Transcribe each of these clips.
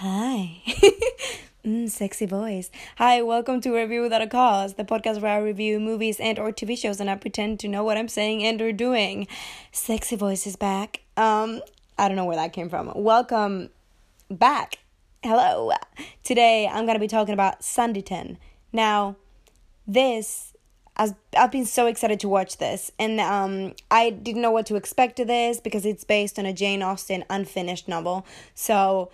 Hi. mm, sexy voice. Hi, welcome to Review Without a Cause, the podcast where I review movies and or TV shows and I pretend to know what I'm saying and or doing. Sexy voice is back. Um, I don't know where that came from. Welcome back. Hello. Today I'm gonna be talking about Sanditon. Now, this as I've been so excited to watch this, and um, I didn't know what to expect of this because it's based on a Jane Austen unfinished novel. So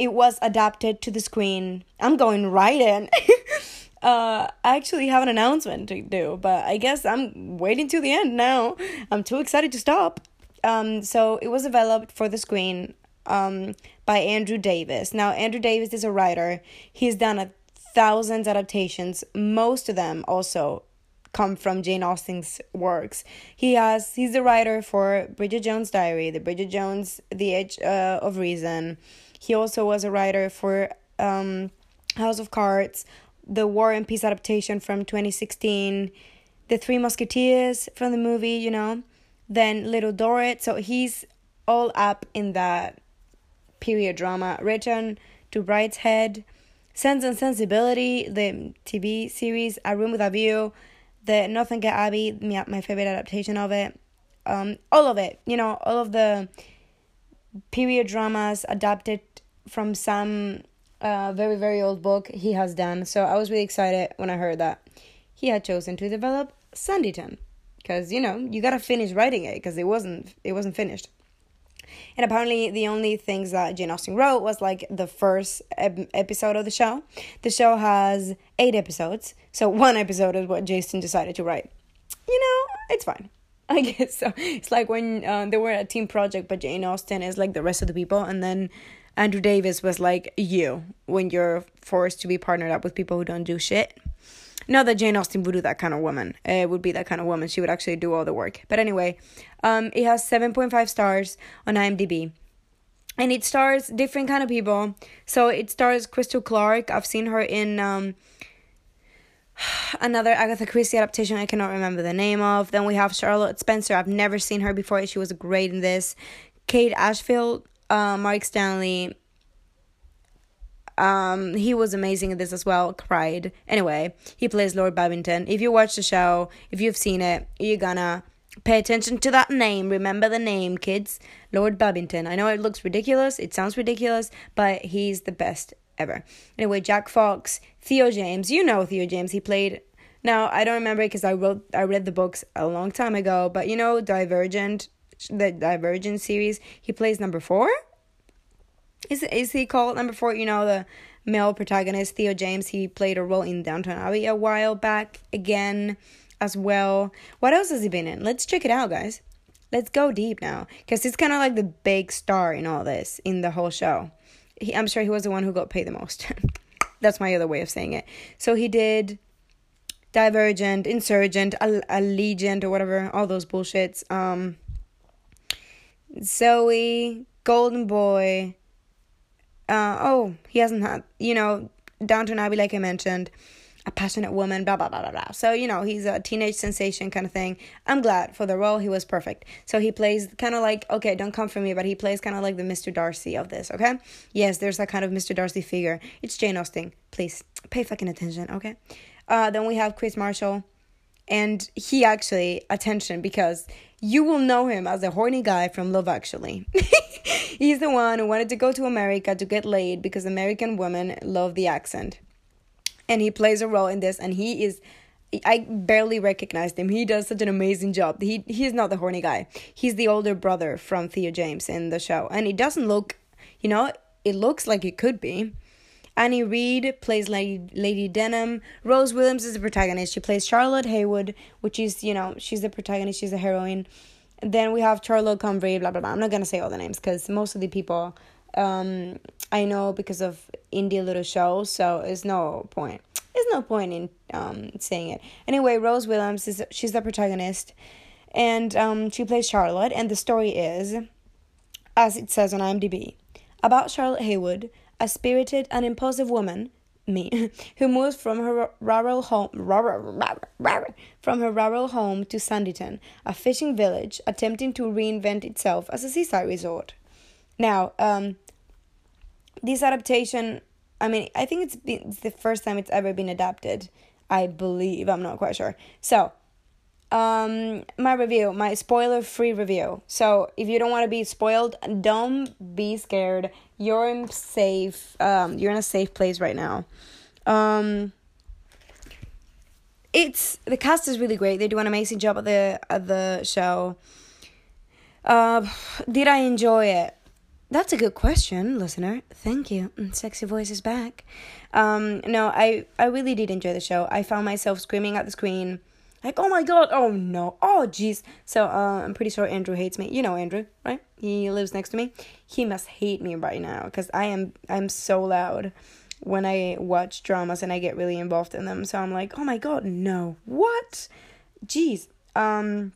it was adapted to the screen. I'm going right in. uh, I actually have an announcement to do, but I guess I'm waiting to the end now. I'm too excited to stop. Um, so it was developed for the screen um, by Andrew Davies. Now, Andrew Davies is a writer. He's done a thousands adaptations. Most of them also come from Jane Austen's works. He has he's the writer for Bridget Jones' Diary, The Bridget Jones, The Edge uh, of Reason. He also was a writer for um, House of Cards, the War and Peace adaptation from 2016, The Three Musketeers from the movie, you know, then Little Dorrit. So he's all up in that period drama. Written to Brideshead, Sense and Sensibility, the TV series, A Room with a View, the Northanger Abbey, my favorite adaptation of it. Um, all of it, you know, all of the period dramas adapted from some uh, very very old book he has done. So I was really excited when I heard that he had chosen to develop Sanditon because you know you gotta finish writing it because it wasn't it wasn't finished. And apparently, the only things that Jane Austen wrote was like the first ep- episode of the show. The show has eight episodes, so one episode is what Jason decided to write. You know, it's fine. I guess so. It's like when uh, they were a team project, but Jane Austen is like the rest of the people, and then Andrew Davies was like you when you're forced to be partnered up with people who don't do shit. Not that Jane Austen would do that kind of woman. It would be that kind of woman. She would actually do all the work. But anyway, um, it has 7.5 stars on IMDb. And it stars different kind of people. So it stars Crystal Clarke. I've seen her in um, another Agatha Christie adaptation I cannot remember the name of. Then we have Charlotte Spencer. I've never seen her before. She was great in this. Kate Ashfield, uh, Mark Stanley. Um, he was amazing in this as well. Cried. Anyway, he plays Lord Babington. If you watch the show, if you've seen it, you're gonna pay attention to that name. Remember the name, kids. Lord Babington. I know it looks ridiculous. It sounds ridiculous, but he's the best ever. Anyway, Jack Fox, Theo James. You know Theo James. He played. Now I don't remember because I wrote I read the books a long time ago, but you know Divergent the Divergent series, he plays number four. Is is he called number four? You know the male protagonist Theo James. He played a role in Downton Abbey a while back again, as well. What else has he been in? Let's check it out, guys. Let's go deep now, because he's kind of like the big star in all this in the whole show. He, I'm sure he was the one who got paid the most. That's my other way of saying it. So he did Divergent, Insurgent, Allegiant, or whatever, all those bullshits. Um, Zoe, Golden Boy. Uh, oh, he hasn't had, you know, Downton Abbey, like I mentioned, a passionate woman, blah, blah, blah, blah, blah. So, you know, he's a teenage sensation kind of thing. I'm glad for the role. He was perfect. So he plays kind of like, okay, don't come for me, but he plays kind of like the Mr. Darcy of this, okay? Yes, there's that kind of Mr. Darcy figure. It's Jane Austen. Please pay fucking attention, okay? Uh, then we have Kris Marshall. And he actually, attention, because you will know him as the horny guy from Love Actually. He's the one who wanted to go to America to get laid because American women love the accent. And he plays a role in this, and he is. I barely recognized him. He does such an amazing job. He he's not the horny guy. He's the older brother from Theo James in the show, and he doesn't look, you know, it looks like it could be. Annie Reid plays Lady, Lady Denham. Rose Williams is the protagonist. She plays Charlotte Heywood, which is, you know, she's the protagonist, she's the heroine. Then we have Charlotte Convery, blah, blah, blah. I'm not going to say all the names because most of the people um, I know because of indie little shows, so it's no point. There's no point in um, saying it. Anyway, Rose Williams is she's the protagonist, and um, she plays Charlotte. And the story is, as it says on IMDb, about Charlotte Heywood, a spirited and impulsive woman, me, who moves from her rural home from her rural home to Sanditon, a fishing village attempting to reinvent itself as a seaside resort. Now, um, this adaptation, I mean, I think it's, been, it's the first time it's ever been adapted. I believe. I'm not quite sure. So, um, my review, my spoiler free review. So, if you don't want to be spoiled, don't be scared. You're in safe. Um, you're in a safe place right now. Um, it's the cast is really great. They do an amazing job at the at the show. Uh, did I enjoy it? That's a good question, listener. Thank you. Mm, sexy voice is back. Um, no, I I really did enjoy the show. I found myself screaming at the screen, like, "Oh my god! Oh no! Oh jeez!" So uh, I'm pretty sure Andrew hates me. You know Andrew, right? He lives next to me. He must hate me right now because I am I'm so loud when I watch dramas and I get really involved in them. So I'm like, oh my god, no. What? Jeez. Um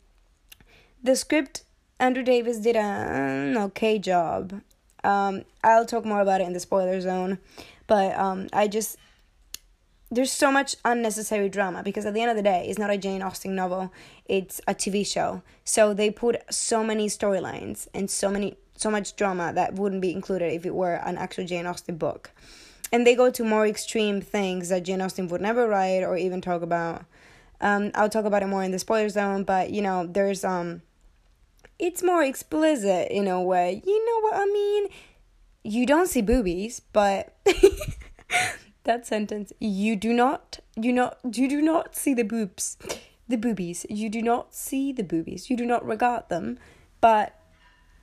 the script Andrew Davies did an okay job. Um I'll talk more about it in the spoiler zone, but um I just there's so much unnecessary drama because at the end of the day, it's not a Jane Austen novel, it's a TV show. So they put so many storylines and so many so much drama that wouldn't be included if it were an actual Jane Austen book and they go to more extreme things that Jane Austen would never write or even talk about. Um, I'll talk about it more in the spoiler zone, but you know, there's um, it's more explicit in a way. You know what I mean? You don't see boobies, but that sentence. You do not. You not. You do not see the boobs, the boobies. You do not see the boobies. You do not regard them, but.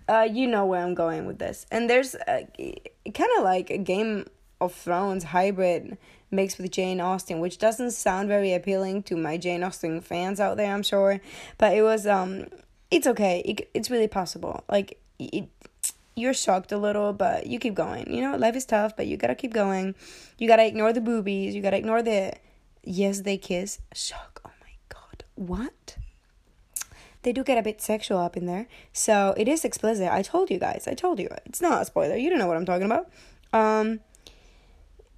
Uh, you know where I'm going with this, and there's kind of like a game of Thrones hybrid mixed with Jane Austen, which doesn't sound very appealing to my Jane Austen fans out there, I'm sure. But it was um, it's okay. It, it's really possible. Like it, you're shocked a little, but you keep going. You know, life is tough, but you gotta keep going. You gotta ignore the boobies. You gotta ignore the yes they kiss. Shock. Oh my god, what? They do get a bit sexual up in there, so it is explicit. I told you guys. I told you. It's not a spoiler. You don't know what I'm talking about. Um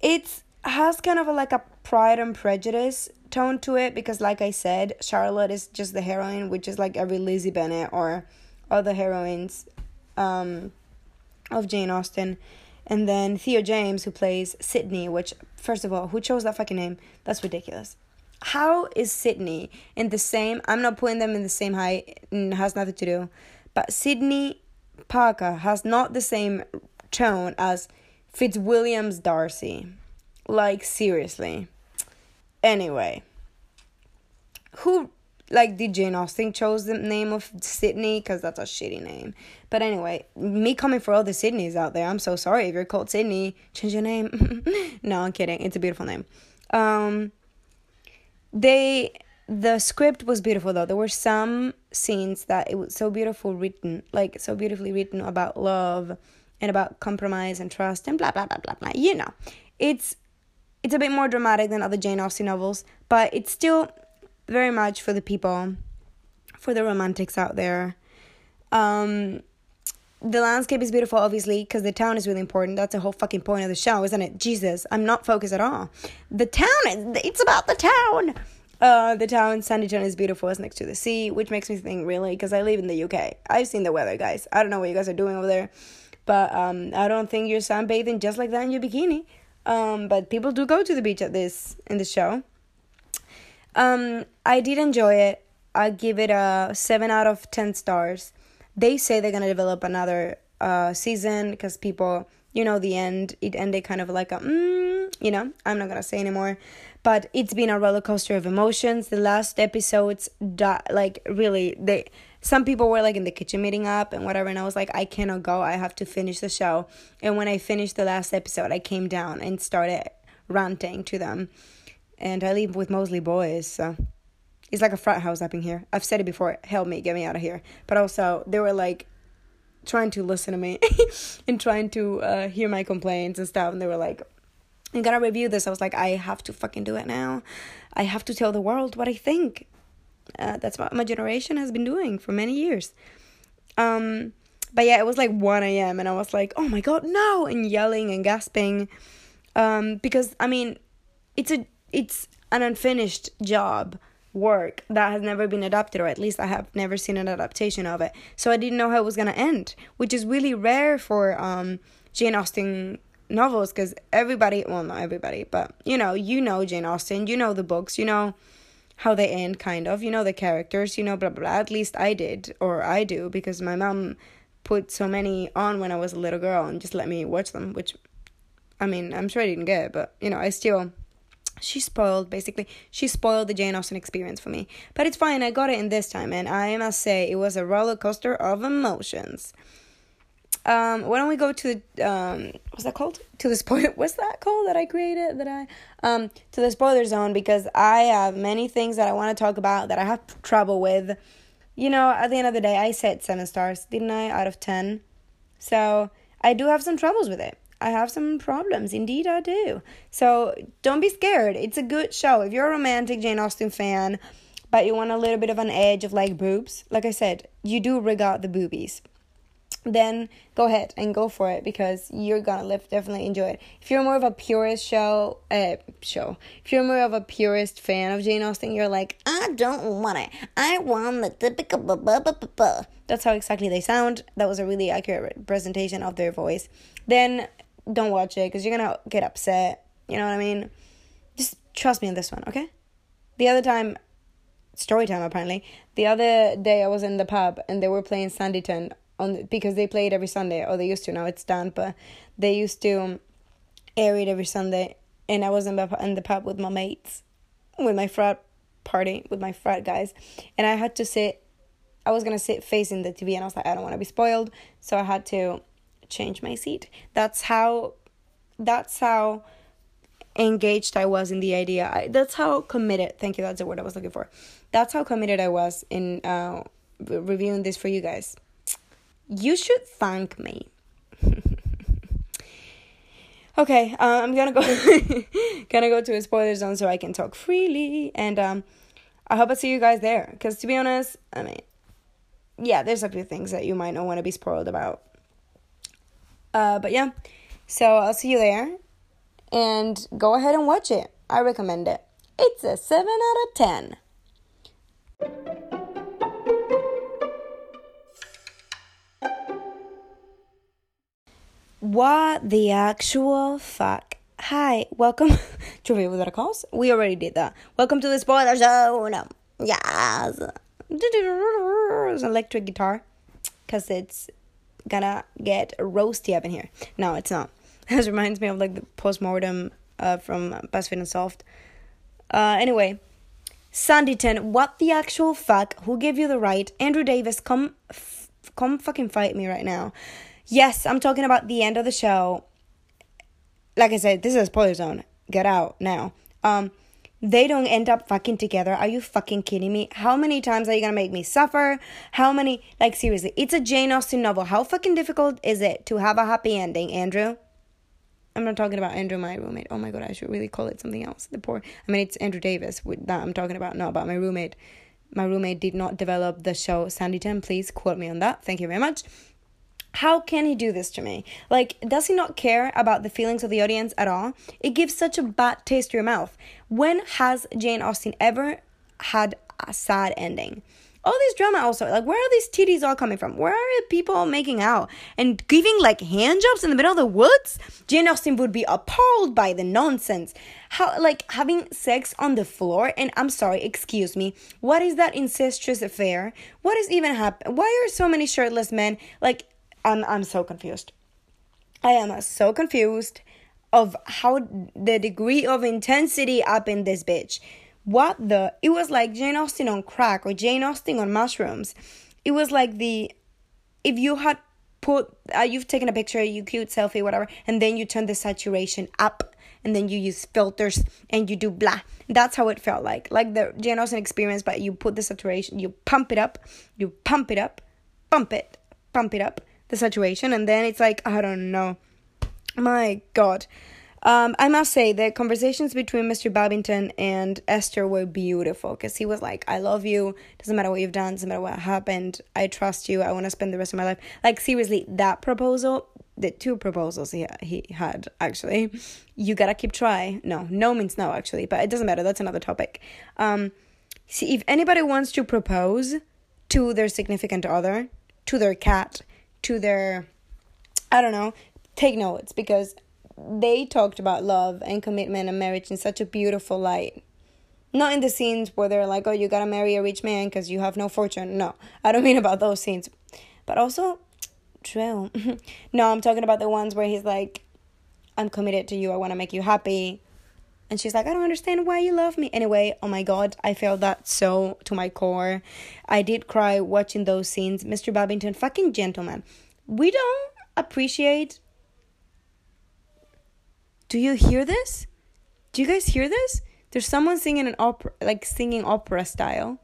it has kind of a, like a Pride and Prejudice tone to it because, like I said, Charlotte is just the heroine, which is like every Lizzie Bennet or other heroines um, of Jane Austen. And then Theo James, who plays Sidney, which, first of all, who chose that fucking name? That's ridiculous. How is Sidney in the same? I'm not putting them in the same height, it has nothing to do. But Sidney Parker has not the same tone as Fitzwilliam's Darcy. Like, seriously. Anyway. Who, like, did Jane Austen chose the name of Sydney Because that's a shitty name. But anyway, me coming for all the Sydneys out there, I'm so sorry. If you're called Sydney, change your name. no, I'm kidding. It's a beautiful name. Um, they the script was beautiful though there were some scenes that it was so beautiful written like so beautifully written about love and about compromise and trust and blah blah blah blah blah. You know, it's it's a bit more dramatic than other Jane Austen novels, but it's still very much for the people, for the romantics out there. Um, the landscape is beautiful, obviously, because the town is really important. That's the whole fucking point of the show, isn't it? Jesus, I'm not focused at all. The town, it's about the town. Uh, the town Sanditon is beautiful. It's next to the sea, which makes me think really because I live in the UK. I've seen the weather, guys. I don't know what you guys are doing over there. But um, I don't think you're sunbathing just like that in your bikini. Um, but people do go to the beach at this in the show. Um, I did enjoy it. I give it a seven out of ten stars. They say they're gonna develop another uh, season because people, you know, the end it ended kind of like a, mm, you know, I'm not gonna say anymore. But it's been a roller coaster of emotions. The last episodes, like really, they some people were like in the kitchen meeting up and whatever and i was like i cannot go i have to finish the show and when i finished the last episode i came down and started ranting to them and i live with mostly boys so it's like a frat house up in here i've said it before help me get me out of here but also they were like trying to listen to me and trying to uh, hear my complaints and stuff and they were like you gotta review this i was like i have to fucking do it now i have to tell the world what i think uh, that's what my generation has been doing for many years. Um, but yeah, it was like 1 a.m. and I was like, oh my god, no! And yelling and gasping. Um, because, I mean, it's a it's an unfinished job work that has never been adapted or at least I have never seen an adaptation of it. So I didn't know how it was going to end, which is really rare for um Jane Austen novels because everybody, well, not everybody, but you know, you know Jane Austen, you know the books, you know how they end, kind of, you know the characters, you know, blah, blah, blah. At least I did, or I do, because my mom put so many on when I was a little girl and just let me watch them, which, I mean, I'm sure I didn't get, but, you know, I still she spoiled basically she spoiled the jane austen experience for me. But it's fine i got it in this time and i must say it was a roller coaster of emotions. Um why don't we go to the um what's that called? To the spoiler what's that called that i created that i um to the spoiler zone because i have many things that i want to talk about that i have trouble with. You know at the end of the day i said seven stars didn't i? Out of ten. So i do have some troubles with it I have some problems. Indeed, I do. So don't be scared. It's a good show. If you're a romantic Jane Austen fan, but you want a little bit of an edge of like boobs, like I said, you do regard the boobies. Then go ahead and go for it because you're gonna live, definitely enjoy it. If you're more of a purist show, uh, show. If you're more of a purist fan of Jane Austen, you're like, I don't want it. I want the typical. Blah, blah, blah, blah, blah. That's how exactly they sound. That was a really accurate presentation of their voice. Then don't watch it because you're gonna get upset. You know what I mean? Just trust me on this one, okay? The other time, story time apparently. The other day I was in the pub and they were playing Sanditon on because they play it every Sunday, or they used to. Now it's done, but they used to air it every Sunday. And I was in the in the pub with my mates, with my frat party, with my frat guys, and I had to sit. I was gonna sit facing the TV, and I was like, I don't want to be spoiled, so I had to change my seat. That's how that's how engaged I was in the idea. I, that's how committed. Thank you. That's the word I was looking for. That's how committed I was in uh, reviewing this for you guys. You should thank me. okay, uh, I'm gonna go gonna go to a spoiler zone so I can talk freely, and um, I hope I see you guys there. Because to be honest, I mean, yeah, there's a few things that you might not want to be spoiled about. Uh, but yeah, so I'll see you there. And go ahead and watch it. I recommend it. It's a 7 out of 10. What the actual fuck? Hi, welcome to Review Without a Cause. We already did that. Welcome to the spoiler zone. Yes. It's an electric guitar because it's gonna get roasty up in here. No, it's not. This reminds me of like the postmortem uh, from BuzzFeed Unsolved. Uh, anyway, Sanditon, what the actual fuck? Who gave you the right? Andrew Davies, come, f- come fucking fight me right now. Yes, I'm talking about the end of the show. Like I said, this is a spoiler zone. Get out now. Um, they don't end up fucking together. Are you fucking kidding me? How many times are you gonna make me suffer? How many, like, seriously, it's a Jane Austen novel. How fucking difficult is it to have a happy ending, Andrew? I'm not talking about Andrew, my roommate. Oh my god, I should really call it something else. The poor, I mean, it's Andrew Davies with that I'm talking about, not about my roommate. My roommate did not develop the show Sandy Sanditon. Please quote me on that. Thank you very much. How can he do this to me? Like, does he not care about the feelings of the audience at all? It gives such a bad taste to your mouth. When has Jane Austen ever had a sad ending? All this drama also, like, where are these titties all coming from? Where are people making out and giving like hand jobs in the middle of the woods? Jane Austen would be appalled by the nonsense. How, like, having sex on the floor? And I'm sorry, excuse me, what is that incestuous affair? What is even happening? Why are so many shirtless men like? I'm I'm so confused. I am so confused of how the degree of intensity up in this bitch. What the? It was like Jane Austen on crack or Jane Austen on mushrooms. It was like the if you had put uh, you've taken a picture, you cute selfie, whatever, and then you turn the saturation up, and then you use filters and you do blah. That's how it felt like, like the Jane Austen experience. But you put the saturation, you pump it up, you pump it up, pump it, pump it up the saturation, and then it's like i don't know my god um, I must say the conversations between Mr. Babington and Esther were beautiful because he was like, "I love you. Doesn't matter what you've done. Doesn't matter what happened. I trust you. I want to spend the rest of my life." Like seriously, that proposal, the two proposals he he had actually, you gotta keep trying. No, no means no actually, but it doesn't matter. That's another topic. Um, see if anybody wants to propose to their significant other, to their cat, to their I don't know, take notes because they talked about love and commitment and marriage in such a beautiful light. Not in the scenes where they're like, oh, you gotta marry a rich man because you have no fortune. No, I don't mean about those scenes. But also, true. no, I'm talking about the ones where he's like, I'm committed to you. I wanna make you happy. And she's like, I don't understand why you love me. Anyway, oh my god, I felt that so to my core. I did cry watching those scenes. Mr. Babington, fucking gentleman. We don't appreciate. Do you hear this? Do you guys hear this? There's someone singing an opera, like singing opera style.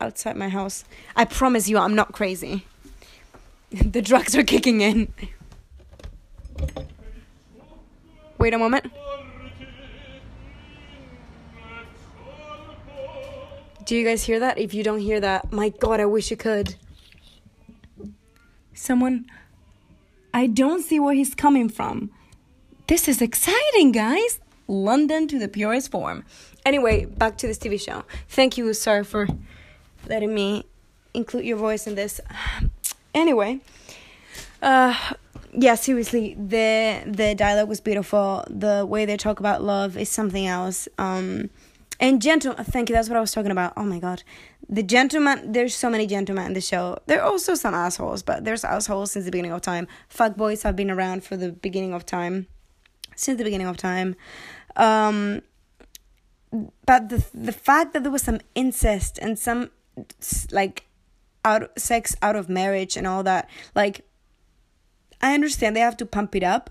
Outside my house. I promise you, I'm not crazy. the drugs are kicking in. Wait a moment. Do you guys hear that? If you don't hear that, my god, I wish you could. Someone. I don't see where he's coming from. This is exciting, guys! London to the purest form. Anyway, back to this TV show. Thank you, sir, for letting me include your voice in this. Anyway, uh, yeah, seriously, the the dialogue was beautiful. The way they talk about love is something else. Um, and gentle, thank you. That's what I was talking about. Oh my god, the gentleman. There's so many gentlemen in the show. There are also some assholes, but there's assholes since the beginning of time. Fuck boys have been around for the beginning of time, since the beginning of time. Um, but the the fact that there was some incest and some like out sex out of marriage and all that, like I understand they have to pump it up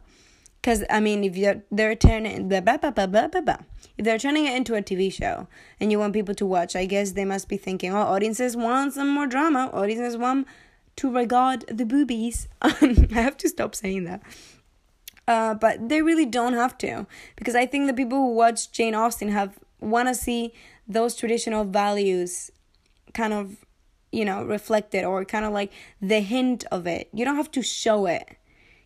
because I mean, if they're turning blah, blah, blah, blah, blah, blah, blah. if they're turning it into a TV show and you want people to watch, I guess they must be thinking, oh, audiences want some more drama. Audiences want to regard the boobies. I have to stop saying that. Uh, but they really don't have to because I think the people who watch Jane Austen have want to see those traditional values kind of you know reflected or kind of like the hint of it. You don't have to show it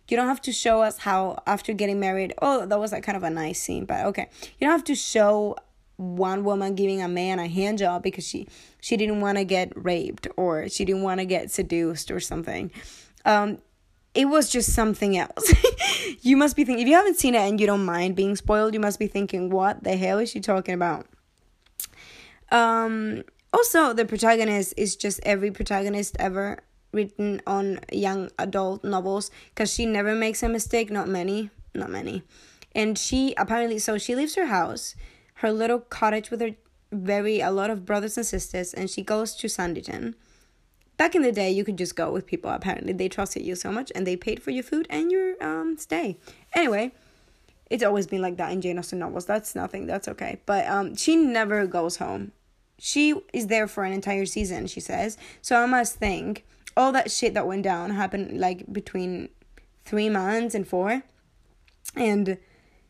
you don't have to show us how after getting married, oh, that was like kind of a nice scene, but okay. You don't have to show one woman giving a man a hand job because she she didn't want to get raped or she didn't want to get seduced or something. Um it was just something else. you must be thinking if you haven't seen it and you don't mind being spoiled, you must be thinking, what the hell is she talking about? Um also the protagonist is just every protagonist ever written on young adult novels because she never makes a mistake. Not many, not many. And she apparently, so she leaves her house, her little cottage with her very, a lot of brothers and sisters, and she goes to Sanditon. Back in the day, you could just go with people. Apparently, they trusted you so much, and they paid for your food and your um stay. Anyway, it's always been like that in Jane Austen novels. That's nothing. That's okay. But um, she never goes home. She is there for an entire season. She says. So I must think all that shit that went down happened like between three months and four. And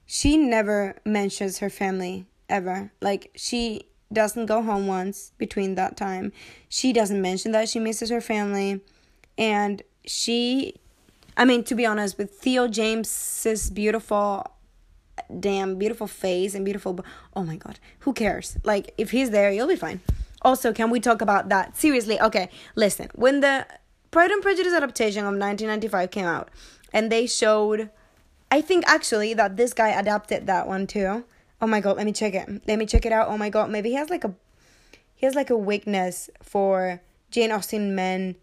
she never mentions her family ever. Like, she doesn't go home once between that time. She doesn't mention that she misses her family. And she, I mean, to be honest, with Theo James's beautiful, damn beautiful face and beautiful, oh my god, who cares? Like, if he's there, you'll be fine. Also, can we talk about that? Seriously, okay, listen. When the Pride and Prejudice adaptation of 1995 came out, and they showed, I think actually that this guy adapted that one too. Oh my god, let me check it. Let me check it out. Oh my god, maybe he has like a, he has like a weakness for Jane Austen men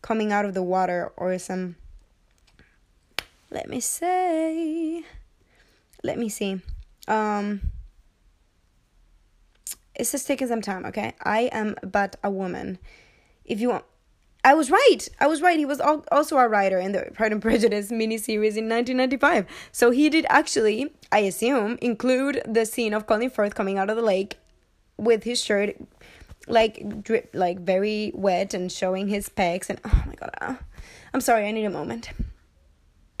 coming out of the water or some. Let me say. Let me see. Um it's just taking some time, okay? I am but a woman. If you want, I was right. I was right. He was also a writer in the Pride and Prejudice miniseries in 1995. So he did actually, I assume, include the scene of Colin Firth coming out of the lake with his shirt like drip, like very wet and showing his pecs. And oh my god, uh, I'm sorry. I need a moment.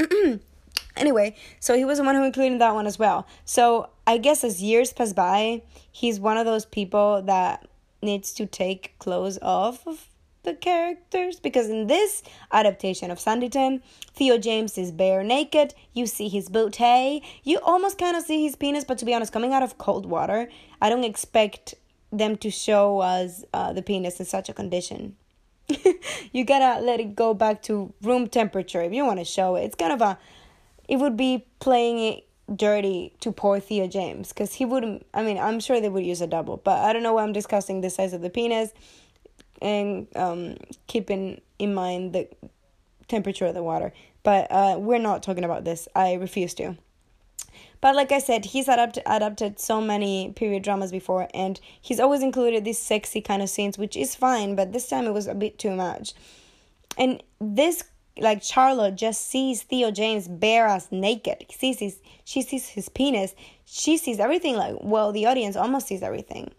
anyway, so he was the one who included that one as well. So I guess as years pass by, he's one of those people that needs to take clothes off of the characters because in this adaptation of Sanditon, Theo James is bare naked. You see his booty. You almost kind of see his penis, but to be honest, coming out of cold water, I don't expect them to show us uh, the penis in such a condition. you gotta let it go back to room temperature if you want to show it. It's kind of a, it would be playing it dirty to poor Theo James because he wouldn't. I mean, I'm sure they would use a double, but I don't know why I'm discussing the size of the penis and um, keeping in mind the temperature of the water. But uh, we're not talking about this. I refuse to. But like I said, he's adapted adapted so many period dramas before, and he's always included these sexy kind of scenes, which is fine. But this time it was a bit too much. And this, like Charlotte, just sees Theo James bare ass naked. He sees his, she sees his penis. She sees everything. Like well, the audience almost sees everything.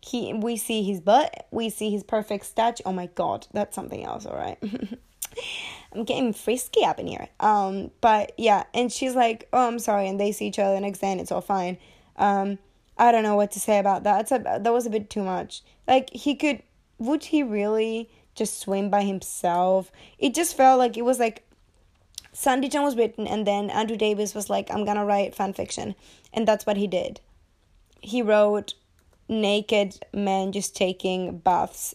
He, we see his butt. We see his perfect statue. Oh my god, that's something else. All right. I'm getting frisky up in here. Um, but yeah, and she's like, "Oh, I'm sorry," and they see each other the next day, and it's all fine. Um, I don't know what to say about that. A, that was a bit too much. Like he could, would he really just swim by himself? It just felt like it was like Sandy was written, and then Andrew Davies was like, "I'm gonna write fan fiction," and that's what he did. He wrote naked men just taking baths,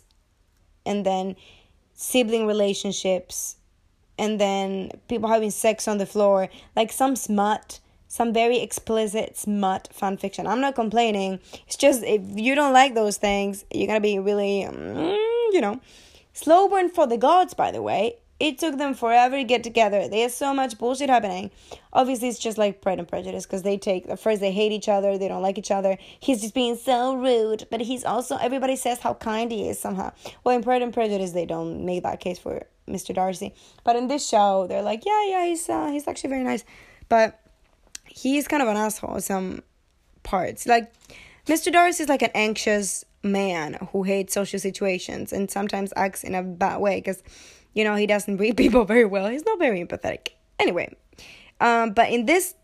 and then sibling relationships and then people having sex on the floor, like some smut, some very explicit smut fan fiction. I'm not complaining. It's just if you don't like those things, you're gonna be really, mm, you know, slow burn for the gods. By the way, it took them forever to get together. There's so much bullshit happening. Obviously, it's just like Pride and Prejudice because they take the first they hate each other, they don't like each other. He's just being so rude, but he's also everybody says how kind he is somehow. Well, in Pride and Prejudice, they don't make that case for Mr. Darcy. But in this show, they're like, yeah, yeah, he's uh, he's actually very nice, but he's kind of an asshole in some parts. Like Mr. Darcy is like an anxious man who hates social situations and sometimes acts in a bad way because you know he doesn't read people very well. He's not very empathetic. Anyway, um, but in this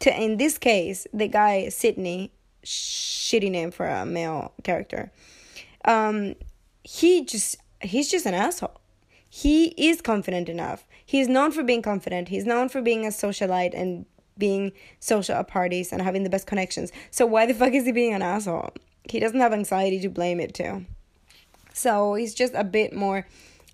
to in this case, the guy Sidney, shitty name for a male character, um, he just he's just an asshole he is confident enough. He's known for being confident. He's known for being a socialite and being social at parties and having the best connections. So why the fuck is he being an asshole? He doesn't have anxiety to blame it to. So he's just a bit more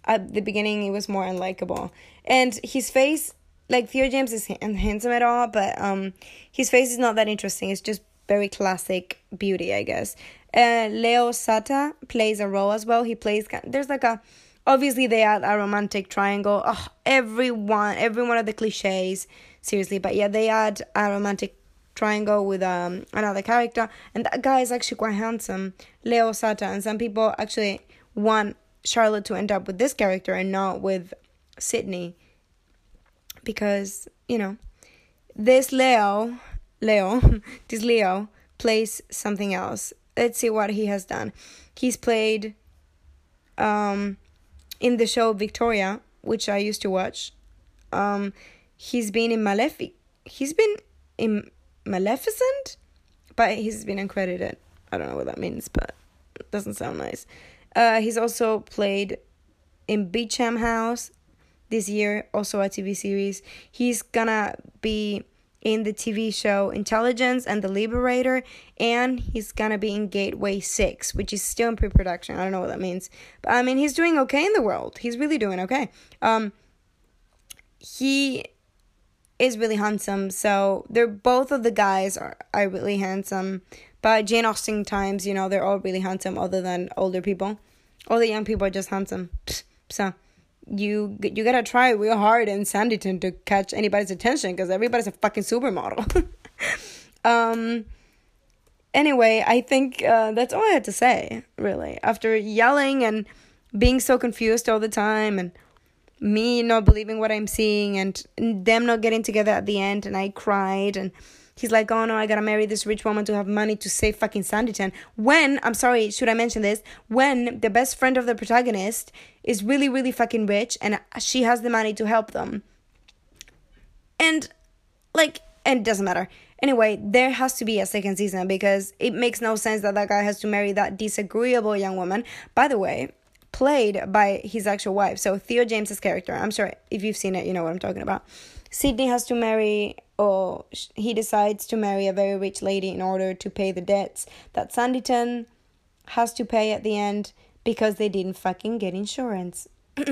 at the beginning he was more unlikable. And his face like Theo James is handsome at all, but um his face is not that interesting. It's just very classic beauty, I guess. Uh, Leo Suter plays a role as well. He plays there's like a Obviously, they add a romantic triangle. Oh, everyone, every one of the cliches, seriously. But yeah, they add a romantic triangle with um another character, and that guy is actually quite handsome, Leo Suter. And some people actually want Charlotte to end up with this character and not with Sidney, because you know, this Leo, Leo, this Leo plays something else. Let's see what he has done. He's played um in the show Victoria, which I used to watch, um, he's been in Malefic. He's been in Maleficent, but he's been uncredited. I don't know what that means, but it doesn't sound nice. Uh, he's also played in Beecham House this year, also a TV series. He's gonna be in the TV show Intelligence and The Liberator, and he's gonna be in Gateway 6, which is still in pre production. I don't know what that means. But I mean, he's doing okay in the world. He's really doing okay. Um, he is really handsome, so they're both of the guys are, are really handsome. But Jane Austen times, you know, they're all really handsome, other than older people. All the young people are just handsome. So you you gotta try real hard in Sanditon to catch anybody's attention because everybody's a fucking supermodel. um. Anyway, I think uh, that's all I had to say. Really, after yelling and being so confused all the time, and me not believing what I'm seeing, and them not getting together at the end, and I cried and he's like, oh no, I gotta marry this rich woman to have money to save fucking Sanditon. When, I'm sorry, should I mention this? When the best friend of the protagonist is really, really fucking rich and she has the money to help them. And, like, and it doesn't matter. Anyway, there has to be a second season because it makes no sense that that guy has to marry that disagreeable young woman. By the way, played by his actual wife. So Theo James's character. I'm sure if you've seen it, you know what I'm talking about. Sydney has to marry, or he decides to marry a very rich lady in order to pay the debts that Sanditon has to pay at the end. because they didn't fucking get insurance.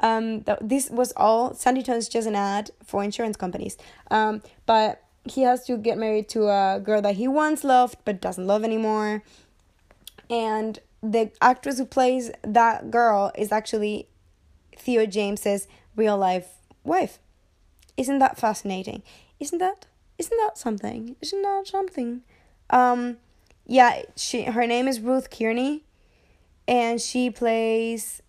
um, th- this was all Sandy is just an ad for insurance companies. Um, but he has to get married to a girl that he once loved but doesn't love anymore. And the actress who plays that girl is actually Theo James's real life wife. Isn't that fascinating? Isn't that isn't that something? Isn't that something? Um yeah, she her name is Ruth Kearney and she plays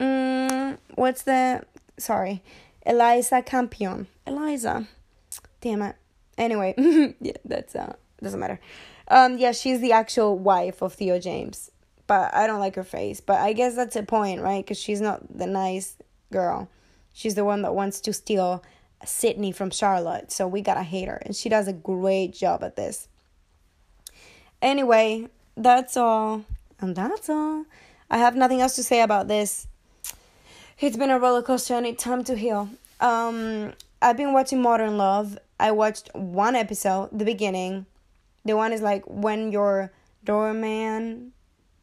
um, what's the sorry, Eliza Campion. Eliza. Damn it. Anyway, yeah, that's uh doesn't matter. Um yeah, she's the actual wife of Theo James. But I don't like her face. But I guess that's a point, right? Cuz she's not the nice girl. She's the one that wants to steal Sydney from Charlotte. So we got to hate her and she does a great job at this. Anyway, that's all. And that's all. I have nothing else to say about this. It's been a roller coaster and it's time to heal. Um, I've been watching Modern Love. I watched one episode, the beginning. The one is like when your doorman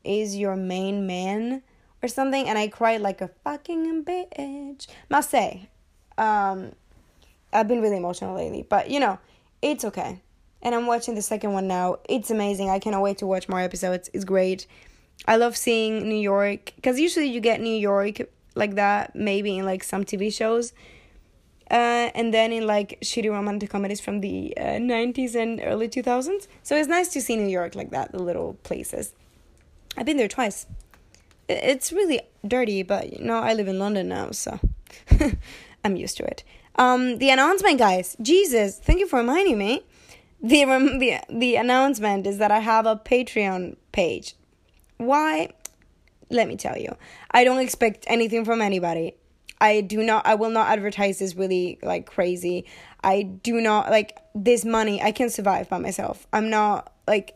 is your main man or something, and I cried like a fucking bitch. Must say, um, I've been really emotional lately, but you know, it's okay. And I'm watching the second one now. It's amazing. I cannot wait to watch more episodes. It's great. I love seeing New York because usually you get New York like that, maybe in like some TV shows. Uh, and then in like shitty romantic comedies from the uh, 90s and early 2000s. So it's nice to see New York like that, the little places. I've been there twice. It's really dirty, but you know, I live in London now, so I'm used to it. Um, the announcement, guys. Jesus, thank you for reminding me. The, the, the announcement is that I have a Patreon page. Why? let me tell you, I don't expect anything from anybody. I do not I will not advertise this really like crazy. I do not like this money I can survive by myself. I'm not like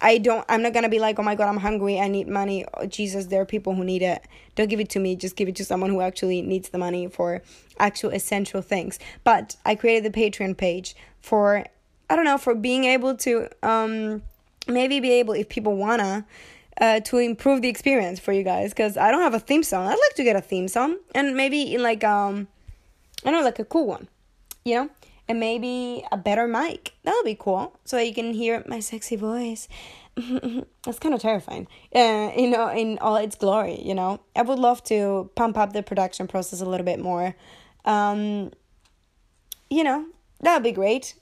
I don't I'm not gonna be like, oh my god, I'm hungry, I need money. Oh, Jesus, there are people who need it. Don't give it to me, just give it to someone who actually needs the money for actual essential things. But I created the Patreon page for I don't know, for being able to um maybe be able if people wanna uh, to improve the experience for you guys because I don't have a theme song. I'd like to get a theme song and maybe in like um I don't know like a cool one, you know, and maybe a better mic. That would be cool so you can hear my sexy voice. That's kind of terrifying, uh, you know, in all its glory. You know, I would love to pump up the production process a little bit more. Um, you know, that would be great.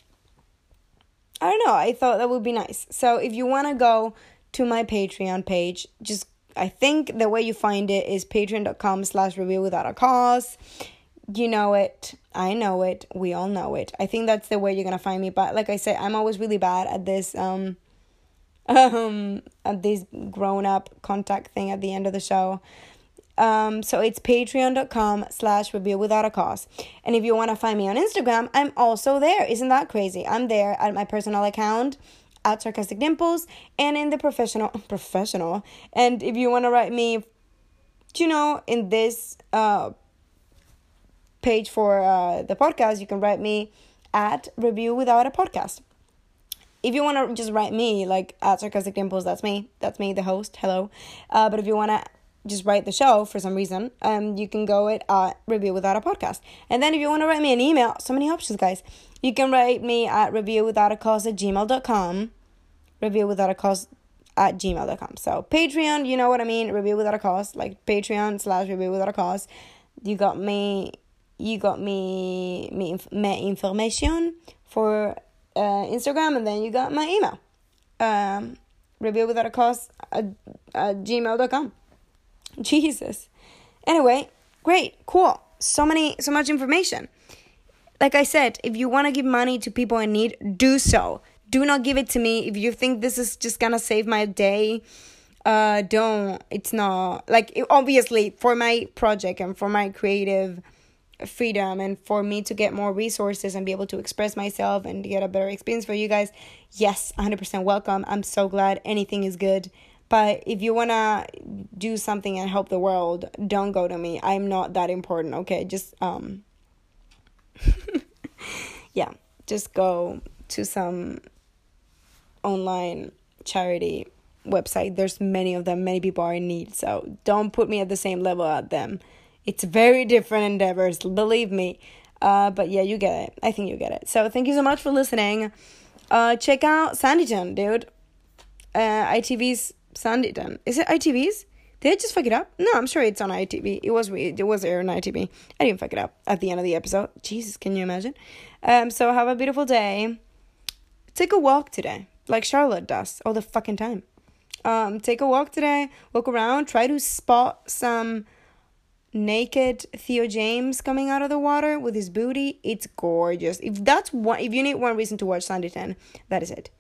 I don't know. I thought that would be nice. So if you want to go to my Patreon page. Just I think the way you find it is patreon.com slash review without a cause. You know it. I know it. We all know it. I think that's the way you're gonna find me. But like I said, I'm always really bad at this um um at this grown up contact thing at the end of the show. Um, so it's patreon.com slash review without a cause. And if you want to find me on Instagram, I'm also there. Isn't that crazy? I'm there at my personal account at sarcastic dimples and in the professional professional and if you want to write me you know in this uh page for uh the podcast you can write me at review without a podcast. If you want to just write me like at sarcastic dimples that's me. That's me the host. Hello. Uh, but if you want to just write the show for some reason um you can go at review without a podcast. And then if you want to write me an email so many options guys. You can write me at review without a cause at gmail.com review without a cause at gmail.com. So Patreon, you know what I mean, review without a cause, like Patreon slash review without a cause. You got me you got me me my information for uh, Instagram and then you got my email. Um review without a cause at, at gmail.com. Jesus. Anyway, great, cool. So many so much information. Like I said, if you want to give money to people in need, do so do not give it to me if you think this is just gonna save my day uh don't it's not like obviously for my project and for my creative freedom and for me to get more resources and be able to express myself and get a better experience for you guys yes 100% welcome i'm so glad anything is good but if you want to do something and help the world don't go to me i'm not that important okay just um yeah just go to some online charity website. There's many of them. Many people are in need. So don't put me at the same level as them. It's very different endeavors, believe me. Uh, but yeah, you get it. I think you get it. So thank you so much for listening. Uh, check out Sanditon, dude. Uh, ITV's Sanditon. Is it ITV's? Did I just fuck it up? No, I'm sure it's on ITV. It was it was aired on ITV. I didn't fuck it up at the end of the episode. Jesus, can you imagine? Um, so have a beautiful day. Take a walk today, like Charlotte does all the fucking time. Um, take a walk today. Walk around. Try to spot some naked Theo James coming out of the water with his booty. It's gorgeous. If that's one, if you need one reason to watch Sanditon, that is it.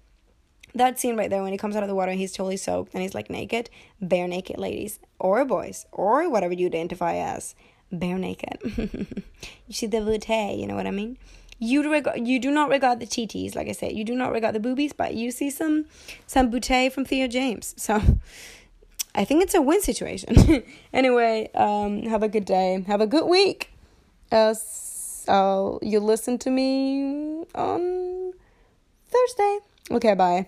That scene right there when he comes out of the water, he's totally soaked and he's like naked, bare naked ladies or boys or whatever you identify as, bare naked. you see the booty, you know what I mean? You regard, you do not regard the titties, like I said. You do not regard the boobies, but you see some some bouteille from Theo James. So I think it's a win situation. anyway, um, have a good day. Have a good week. Uh, so you listen to me on Thursday. Okay, bye.